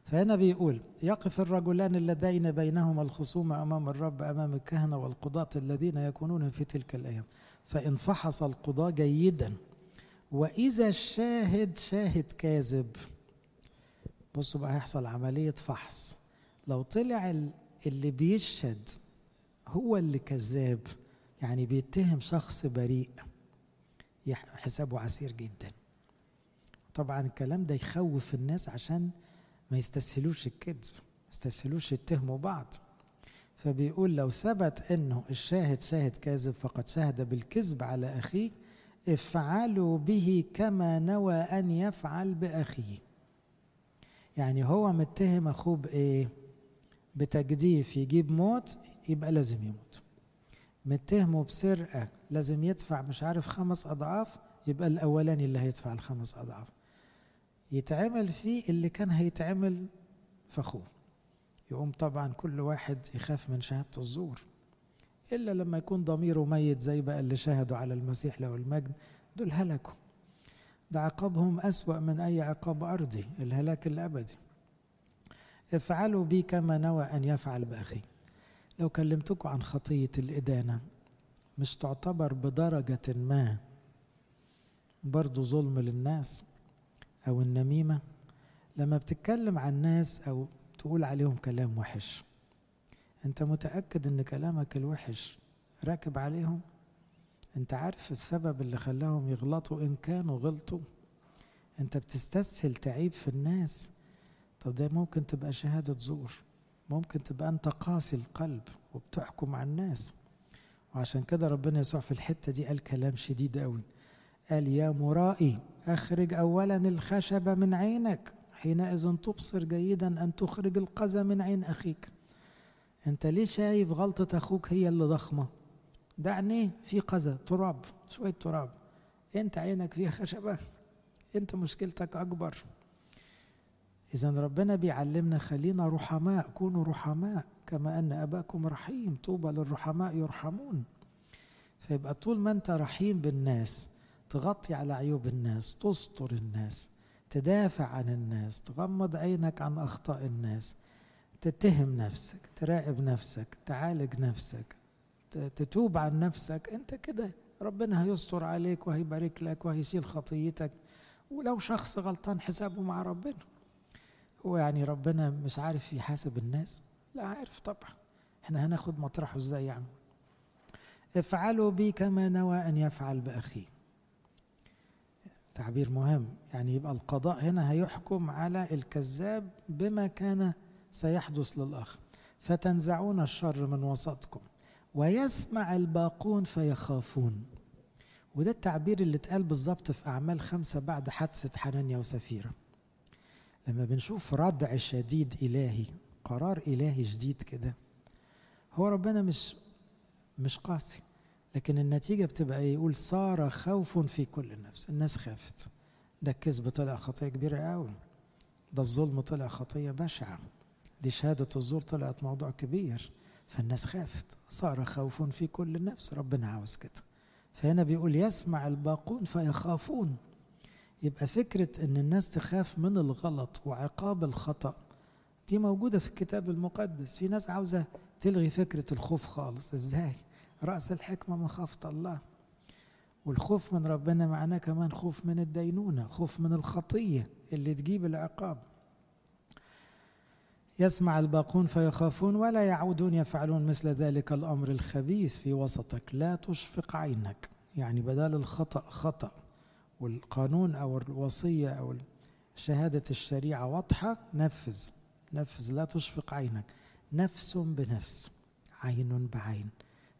فهنا بيقول يقف الرجلان اللذين بينهما الخصومة أمام الرب أمام الكهنة والقضاة الذين يكونون في تلك الأيام. فإن فحص القضاة جيدا. وإذا الشاهد شاهد كاذب. بصوا بقى هيحصل عملية فحص. لو طلع اللي بيشهد هو اللي كذاب يعني بيتهم شخص بريء حسابه عسير جدا. طبعا الكلام ده يخوف الناس عشان ما يستسهلوش الكذب ما يستسهلوش يتهموا بعض. فبيقول لو ثبت إنه الشاهد شاهد كاذب فقد شهد بالكذب على أخيه افعلوا به كما نوى أن يفعل بأخيه. يعني هو متهم أخوه بإيه؟ بتجديف يجيب موت يبقى لازم يموت. متهمه بسرقه لازم يدفع مش عارف خمس أضعاف يبقى الأولاني اللي هيدفع الخمس أضعاف. يتعمل فيه اللي كان هيتعمل في أخوه. يقوم طبعا كل واحد يخاف من شهادة الزور. إلا لما يكون ضميره ميت زي بقى اللي شهدوا على المسيح له المجد دول هلكوا. ده عقابهم أسوأ من أي عقاب أرضي الهلاك الأبدي. افعلوا بي كما نوى أن يفعل باخيه لو كلمتكم عن خطية الإدانة مش تعتبر بدرجة ما برضو ظلم للناس أو النميمة؟ لما بتتكلم عن ناس أو تقول عليهم كلام وحش أنت متأكد إن كلامك الوحش راكب عليهم؟ أنت عارف السبب اللي خلاهم يغلطوا إن كانوا غلطوا؟ أنت بتستسهل تعيب في الناس طب ده ممكن تبقى شهادة زور ممكن تبقى أنت قاسي القلب وبتحكم على الناس. وعشان كده ربنا يسوع في الحتة دي قال كلام شديد قوي. قال يا مرائي أخرج اولا الخشب من عينك حينئذ تبصر جيدا أن تخرج القذى من عين أخيك. أنت ليه شايف غلطة أخوك هي اللي ضخمة؟ ده عينيه في قذى تراب شوية تراب. أنت عينك فيها خشبة. أنت مشكلتك أكبر. اذا ربنا بيعلمنا خلينا رحماء كونوا رحماء كما أن أباكم رحيم طوبى للرحماء يرحمون. فيبقى طول ما أنت رحيم بالناس تغطي على عيوب الناس تستر الناس تدافع عن الناس تغمض عينك عن أخطاء الناس تتهم نفسك تراقب نفسك تعالج نفسك تتوب عن نفسك. أنت كده ربنا هيستر عليك وهيبارك لك وهيشيل خطيتك. ولو شخص غلطان حسابه مع ربنا. هو يعني ربنا مش عارف يحاسب الناس. لا عارف طبعا. إحنا هناخد مطرحه إزاي يعني؟ افعلوا بي كما نوى أن يفعل باخيه تعبير مهم. يعني يبقى القضاء هنا هيحكم على الكذاب بما كان سيحدث للأخ فتنزعون الشر من وسطكم. ويسمع الباقون فيخافون. وده التعبير اللي اتقال بالظبط في أعمال خمسة بعد حادثة حنانيا وسفيرة. لما بنشوف ردع شديد إلهي قرار إلهي جديد كده هو ربنا مش مش قاسي لكن النتيجة بتبقى إيه؟ يقول صار خوف في كل نفس الناس خافت. ده الكذب طلع خطية كبيرة قوي. ده الظلم طلع خطية بشعة. دي شهادة الزور طلعت موضوع كبير. فالناس خافت. صار خوف في كل نفس ربنا عاوز كده. فهنا بيقول يسمع الباقون فيخافون. يبقى فكرة إن الناس تخاف من الغلط وعقاب الخطأ دي موجودة في الكتاب المقدس. في ناس عاوزة تلغي فكرة الخوف خالص. إزاي؟ رأس الحكمة مخافة الله. والخوف من ربنا معناه كمان خوف من الدينونة خوف من الخطية اللي تجيب العقاب. يسمع الباقون فيخافون ولا يعودون يفعلون مثل ذلك الأمر الخبيث في وسطك. لا تشفق عينك. يعني بدل الخطأ خطأ. والقانون أو الوصية أو شهادة الشريعة واضحة نفذ. نفذ لا تشفق عينك. نفس بنفس عين بعين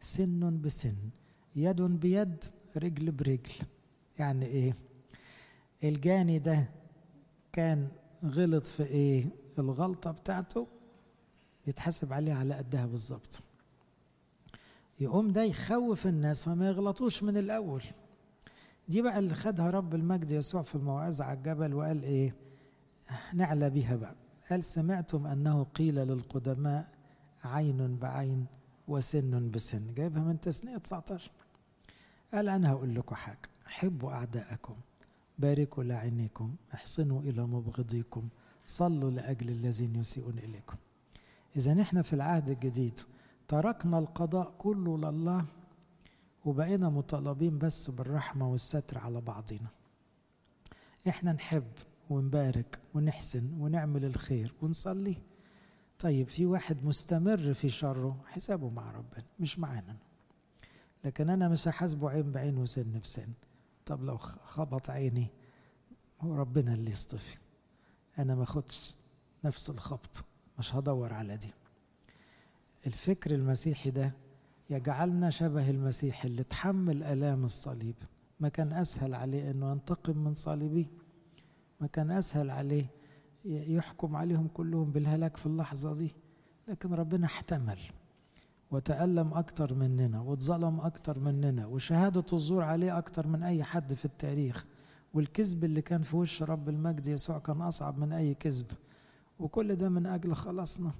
سن بسن يد بيد رجل برجل. يعني إيه؟ الجاني ده كان غلط في إيه؟ الغلطة بتاعته يتحسب عليه على قدها بالظبط. يقوم ده يخوف الناس فما يغلطوش من الأول. دي بقى اللي خدها رب المجد يسوع في الموعظة على الجبل وقال إيه؟ نعلى بيها بقى. قال سمعتم أنه قيل للقدماء عين بعين وسن بسن. جايبها من تسنية 19 قال أنا هقول لكم حاجة. حبوا أعداءكم. باركوا لعينيكم. احسنوا إلى مبغضيكم. صلوا لأجل الذين يسيئون إليكم. إذا نحن في العهد الجديد تركنا القضاء كله لله وبقينا مطالبين بس بالرحمة والستر على بعضنا إحنا نحب ونبارك ونحسن ونعمل الخير ونصلي. طيب في واحد مستمر في شره حسابه مع ربنا مش معانا لكن أنا مش هحاسبه عين بعين وسن بسن. طب لو خبط عيني هو ربنا اللي يصطفي. أنا ما أخدش نفس الخبط مش هدور على دي. الفكر المسيحي ده يجعلنا شبه المسيح اللي تحمل آلام الصليب. ما كان أسهل عليه إنه ينتقم من صليبيه ما كان أسهل عليه يحكم عليهم كلهم بالهلاك في اللحظة دي. لكن ربنا احتمل وتألم أكتر مننا واتظلم أكتر مننا وشهادة الزور عليه أكتر من أي حد في التاريخ. والكذب اللي كان في وش رب المجد يسوع كان أصعب من أي كذب. وكل ده من أجل خلاصنا.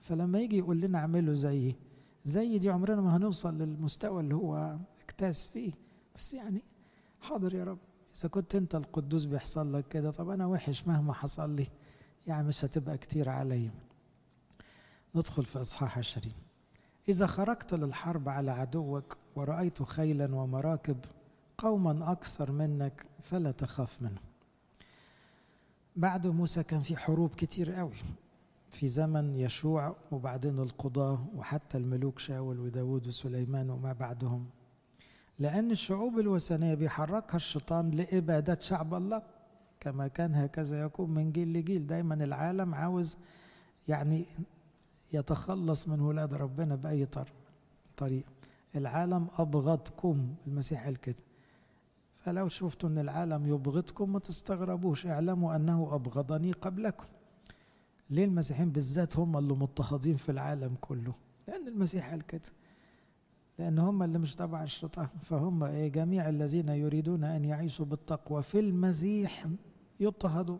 فلما يجي يقول لنا اعملوا زيي زي دي عمرنا ما هنوصل للمستوى اللي هو اكتاز فيه. بس يعني حاضر يا رب. إذا كنت أنت القدوس بيحصل لك كده طب أنا وحش مهما حصل لي. يعني مش هتبقى كتير عليا ندخل في إصحاح عشرين. إذا خرجت للحرب على عدوك ورأيت خيلا ومراكب قوما أكثر منك فلا تخاف منهم. بعد موسى كان في حروب كتير قوي. في زمن يشوع وبعدين القضاة وحتى الملوك شاول وداود وسليمان وما بعدهم. لأن الشعوب الوثنية بيحركها الشيطان لإبادة شعب الله. كما كان هكذا يكون من جيل لجيل. دايما العالم عاوز يعني يتخلص من ولاد ربنا بأي طريقة. العالم أبغضكم المسيح قال كده. فلو شفتوا أن العالم يبغضكم ما تستغربوش. اعلموا أنه أبغضني قبلكم. ليه المسيحيين بالذات هم اللي مضطهدين في العالم كله؟ لأن المسيح قال كده. لأن هم اللي مش تبع الشيطان. فهم إيه جميع الذين يريدون أن يعيشوا بالتقوى في المسيح يضطهدوا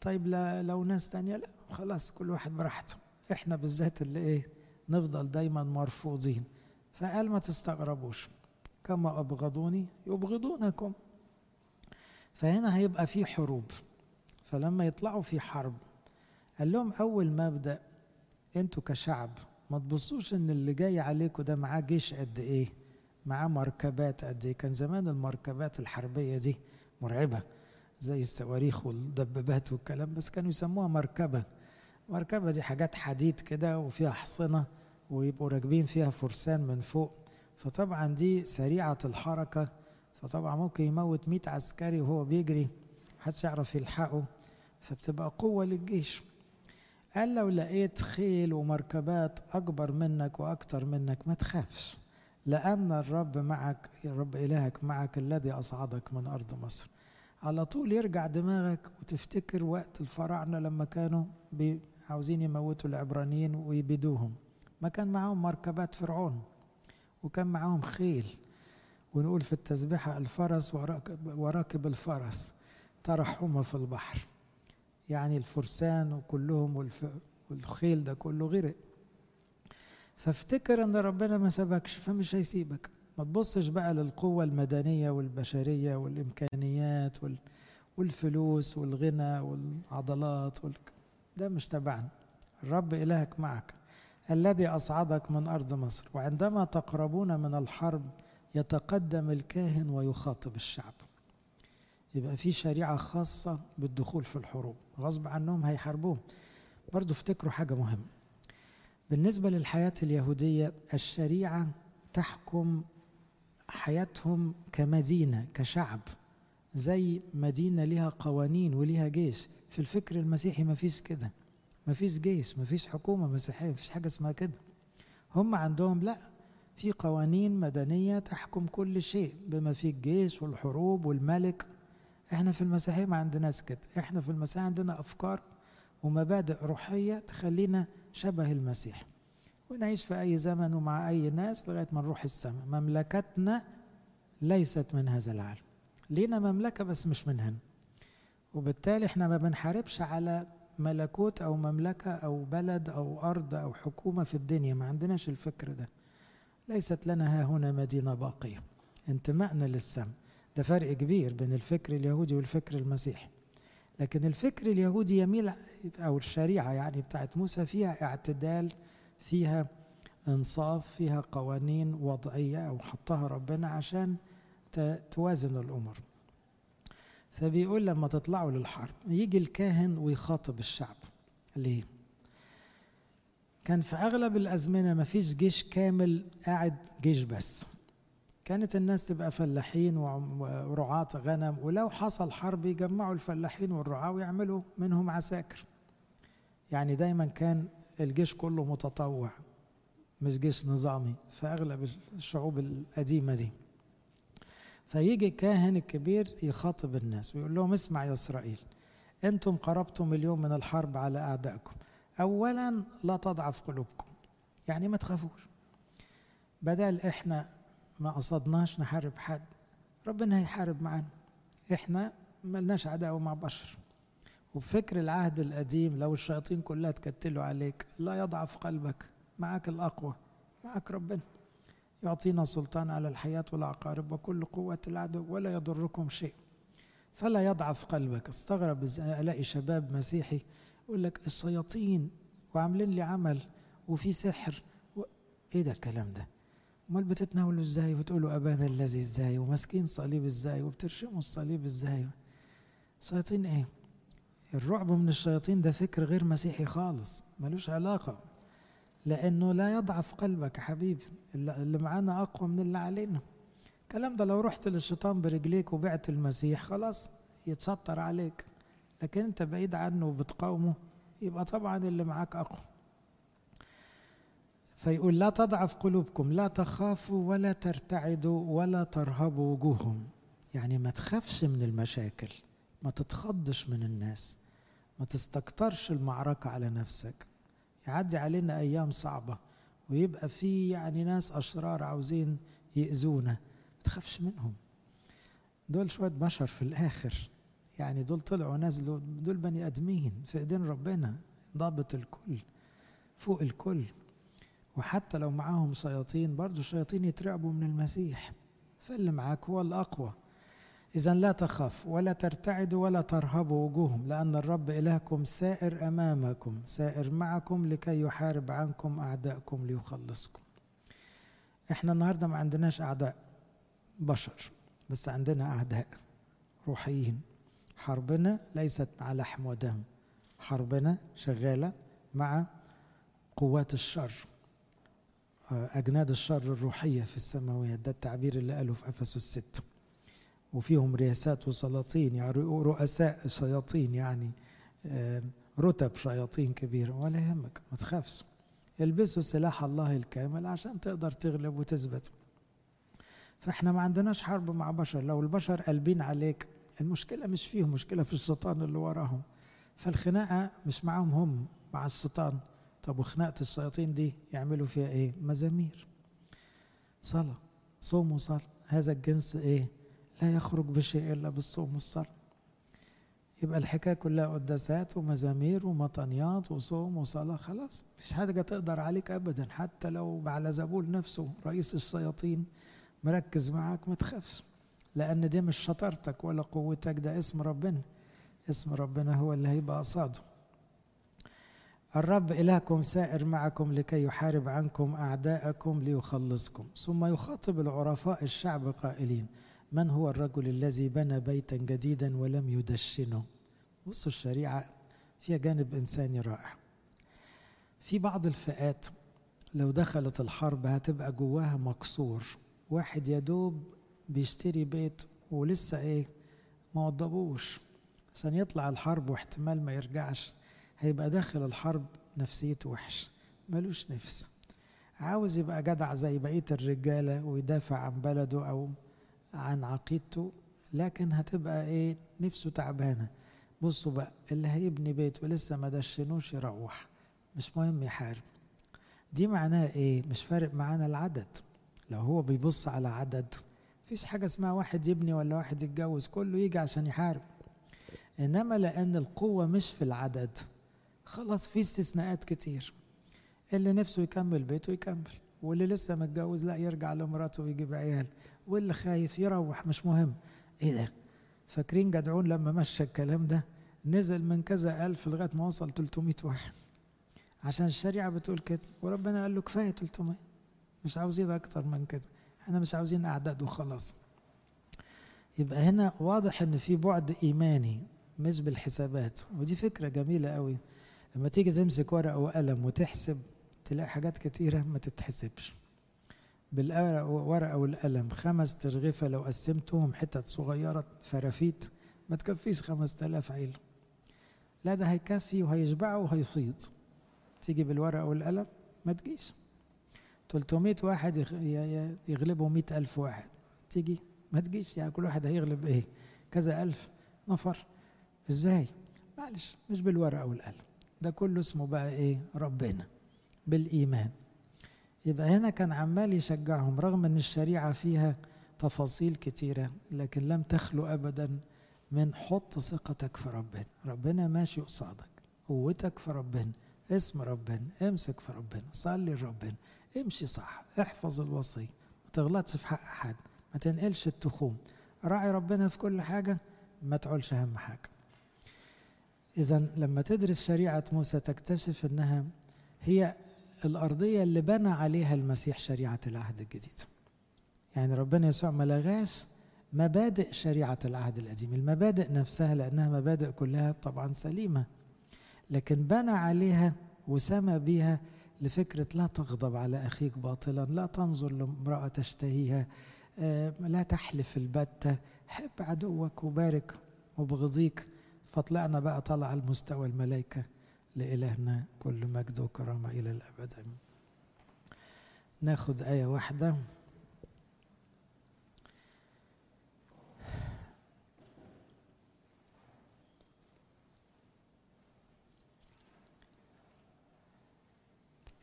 طيب لا لو ناس تانية لا خلاص كل واحد براحته. إحنا بالذات اللي إيه نفضل دايما مرفوضين. فقال ما تستغربوش. كما أبغضوني يبغضونكم. فهنا هيبقى في حروب. فلما يطلعوا في حرب قال لهم أول مبدأ أنتوا كشعب ما تبصوش إن اللي جاي عليكم ده معاه جيش قد إيه معاه مركبات قد إيه. كان زمان المركبات الحربية دي مرعبة زي الصواريخ والدبابات والكلام بس كانوا يسموها مركبة. مركبة دي حاجات حديد كده وفيها حصنة ويبقوا راكبين فيها فرسان من فوق. فطبعا دي سريعة الحركة فطبعا ممكن يموت مئة عسكري وهو بيجري محدش يعرف يلحقه فبتبقى قوة للجيش. قال لو لقيت خيل ومركبات أكبر منك وأكتر منك ما تخافش لأن الرب معك الرب إلهك معك الذي أصعدك من أرض مصر. على طول يرجع دماغك وتفتكر وقت الفراعنة لما كانوا عاوزين يموتوا العبرانيين ويبيدوهم. ما كان معاهم مركبات فرعون وكان معاهم خيل. ونقول في التسبيحة الفرس وراكب, الفرس طرحهما في البحر. يعني الفرسان وكلهم والخيل ده كله غرق. فافتكر إن ربنا ما سابكش فمش هيسيبك. ما تبصش بقى للقوة المدنية والبشرية والإمكانيات والفلوس والغنى والعضلات وال... ده مش تبعنا. الرب إلهك معك الذي أصعدك من أرض مصر وعندما تقربون من الحرب يتقدم الكاهن ويخاطب الشعب. يبقى في شريعة خاصة بالدخول في الحروب غصب عنهم هيحاربوهم. برضو افتكروا حاجة مهمة. بالنسبة للحياة اليهودية الشريعة تحكم حياتهم كمدينة كشعب زي مدينة لها قوانين ولها جيش. في الفكر المسيحي ما فيش كده. ما فيش جيش ما فيش حكومة مسيحية ما فيش حاجة اسمها كده. هم عندهم لا في قوانين مدنية تحكم كل شيء بما فيه الجيش والحروب والملك. إحنا في المسيحية ما عندناش كده إحنا في المسيحية عندنا أفكار ومبادئ روحية تخلينا شبه المسيح. ونعيش في أي زمن ومع أي ناس لغاية ما نروح السماء. مملكتنا ليست من هذا العالم. لينا مملكة بس مش من هنا. وبالتالي إحنا ما بنحاربش على ملكوت أو مملكة أو بلد أو أرض أو حكومة في الدنيا. ما عندناش الفكر ده. ليست لنا ها هنا مدينة باقية. انتمائنا للسماء. ده فرق كبير بين الفكر اليهودي والفكر المسيحي. لكن الفكر اليهودي يميل أو الشريعة يعني بتاعت موسى فيها اعتدال فيها إنصاف فيها قوانين وضعية أو حطها ربنا عشان توازن الأمور. فبيقول لما تطلعوا للحرب يجي الكاهن ويخاطب الشعب. ليه؟ كان في أغلب الأزمنة ما فيش جيش كامل قاعد جيش بس. كانت الناس تبقى فلاحين ورعاة غنم ولو حصل حرب يجمعوا الفلاحين والرعاة ويعملوا منهم عساكر. يعني دايما كان الجيش كله متطوع مش جيش نظامي في أغلب الشعوب القديمة دي. فيجي الكاهن الكبير يخاطب الناس ويقول لهم اسمع يا إسرائيل أنتم قربتم اليوم من الحرب على أعدائكم. أولا لا تضعف قلوبكم يعني ما تخافوش. بدل إحنا ما قصدناش نحارب حد. ربنا هيحارب معانا. إحنا ملناش عداوة مع بشر. وبفكر العهد القديم لو الشياطين كلها تكتلوا عليك لا يضعف قلبك. معك الأقوى. معك ربنا. يعطينا سلطان على الحياة والعقارب وكل قوة العدو ولا يضركم شيء. فلا يضعف قلبك. استغرب ألاقي شباب مسيحي يقول لك الشياطين وعاملين لي عمل وفي سحر و... إيه ده الكلام ده؟ أمال بتتناولوا إزاي؟ وتقولوا أبانا الذي إزاي؟ وماسكين صليب إزاي؟ وبترشموا الصليب إزاي؟ شياطين إيه؟ الرعب من الشياطين ده فكر غير مسيحي خالص ملوش علاقة لأنه لا يضعف قلبك يا حبيبي اللي معانا أقوى من اللي علينا. الكلام ده لو رحت للشيطان برجليك وبعت المسيح خلاص يتشطر عليك لكن أنت بعيد عنه وبتقاومه يبقى طبعا اللي معاك أقوى. فيقول لا تضعف قلوبكم لا تخافوا ولا ترتعدوا ولا ترهبوا وجوههم. يعني ما تخافش من المشاكل ما تتخضش من الناس ما تستكترش المعركة على نفسك. يعدي علينا أيام صعبة ويبقى في يعني ناس أشرار عاوزين يأذونا. ما تخافش منهم. دول شوية بشر في الآخر. يعني دول طلعوا نزلوا دول بني آدمين في إيدين ربنا ضابط الكل فوق الكل. وحتى لو معاهم شياطين برضو الشياطين يترعبوا من المسيح. فاللي معاك هو الأقوى. إذا لا تخاف ولا ترتعدوا ولا ترهبوا وجوههم لأن الرب إلهكم سائر أمامكم سائر معكم لكي يحارب عنكم أعداءكم ليخلصكم. إحنا النهاردة ما عندناش أعداء بشر بس عندنا أعداء روحيين. حربنا ليست مع لحم ودم حربنا شغالة مع قوات الشر. أجناد الشر الروحية في السماويات ده التعبير اللي قاله في أفسس الست. وفيهم رياسات وسلاطين يعني رؤساء شياطين يعني رتب شياطين كبيرة ولا يهمك ما تخافش. البسوا سلاح الله الكامل عشان تقدر تغلب وتثبت. فإحنا ما عندناش حرب مع بشر. لو البشر قلبين عليك المشكلة مش فيهم مشكلة في الشيطان اللي وراهم. فالخناقة مش معاهم هم مع الشيطان. طب وخناقة الشياطين دي يعملوا فيها إيه؟ مزامير. صلاة صوم وصلاة. هذا الجنس إيه؟ لا يخرج بشيء إلا بالصوم والصلاة. يبقى الحكاية كلها قداسات ومزامير ومطنيات وصوم وصلاة خلاص. مفيش حاجة تقدر عليك أبدا حتى لو بعلزبول نفسه رئيس الشياطين مركز معاك ما تخافش. لأن دي مش شطارتك ولا قوتك ده اسم ربنا. اسم ربنا هو اللي هيبقى قصاده. الرب إلهكم سائر معكم لكي يحارب عنكم أعداءكم ليخلصكم. ثم يخاطب العرفاء الشعب قائلين من هو الرجل الذي بنى بيتا جديدا ولم يدشنه؟ بصوا الشريعة فيها جانب إنساني رائع. في بعض الفئات لو دخلت الحرب هتبقى جواها مكسور. واحد يدوب بيشتري بيت ولسه إيه ما وضبوش. عشان يطلع الحرب واحتمال ما يرجعش. هيبقى داخل الحرب نفسيته وحش ملوش نفس. عاوز يبقى جدع زي بقية الرجالة ويدافع عن بلده أو عن عقيدته لكن هتبقى إيه نفسه تعبانة. بصوا بقى اللي هيبني بيت ولسه ما دشنوش يروح مش مهم يحارب. دي معناها إيه؟ مش فارق معانا العدد. لو هو بيبص على عدد مفيش حاجة اسمها واحد يبني ولا واحد يتجوز كله يجي عشان يحارب. إنما لأن القوة مش في العدد. خلاص في استثناءات كتير. اللي نفسه يكمل بيته يكمل واللي لسه متجوز لا يرجع لمراته ويجيب عيال واللي خايف يروح مش مهم. إيه ده؟ فاكرين جدعون لما مشى الكلام ده؟ نزل من كذا ألف لغاية ما وصل 300 واحد. عشان الشريعة بتقول كده وربنا قال له كفاية 300 مش عاوزين أكتر من كده. إحنا مش عاوزين أعداد وخلاص. يبقى هنا واضح إن في بعد إيماني مش بالحسابات. ودي فكرة جميلة قوي لما تيجي تمسك ورقة وقلم وتحسب تلاقي حاجات كتيرة ما تتحسبش. بالورقه والقلم خمس ترغفه لو قسمتهم حتت صغيرة فرافيت ما تكفيش خمس تلاف عيله لا ده هيكفي وهيشبعه وهيفيض. تيجي بالورقة والقلم ما تجيش. 300 واحد يغلبوا 100 ألف واحد. تيجي ما تجيش. يعني كل واحد هيغلب إيه؟ كذا ألف. نفر. إزاي؟ معلش مش بالورقة والقلم. ده كله اسمه بقى إيه؟ ربنا. بالإيمان. يبقى هنا كان عمال يشجعهم رغم إن الشريعة فيها تفاصيل كتيرة لكن لم تخلو أبدا من حط ثقتك في ربنا. ربنا ماشي قصادك قوتك في ربنا اسم ربنا امسك في ربنا صلي لربنا امشي صح احفظ الوصية. ما تغلطش في حق حد ما تنقلش التخوم. راعي ربنا في كل حاجة ما تعولش أهم حاجة. إذا لما تدرس شريعة موسى تكتشف أنها هي الأرضية اللي بنى عليها المسيح شريعة العهد الجديد. يعني ربنا يسوع ما لغاش مبادئ شريعة العهد القديم. المبادئ نفسها لأنها مبادئ كلها طبعا سليمة لكن بنى عليها وسمى بها لفكرة لا تغضب على أخيك باطلا لا تنظر لامرأة تشتهيها لا تحلف البتة حب عدوك وبارك وبغضيك فطلعنا بقى طلع المستوى الملائكة لإلهنا كل مجد وكرامة إلى الأبد. ناخد آية واحدة.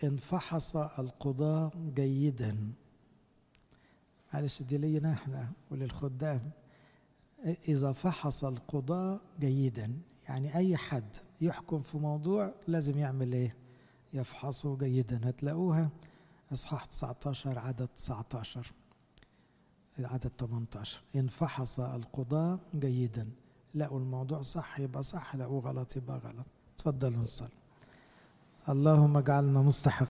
إن فحص القضاة جيدا. معلش دي لينا إحنا وللخدام. إذا فحص القضاة جيدا يعني أي حد يحكم في موضوع لازم يعمل إيه؟ يفحصه جيدا. هتلاقوها إصحاح 19 عدد 19 عدد 18 إن فحص القضاة جيدا. لقوا الموضوع صح يبقى صح. لقوه غلط يبقى غلط. تفضلوا نصلي اللهم اجعلنا مستحق.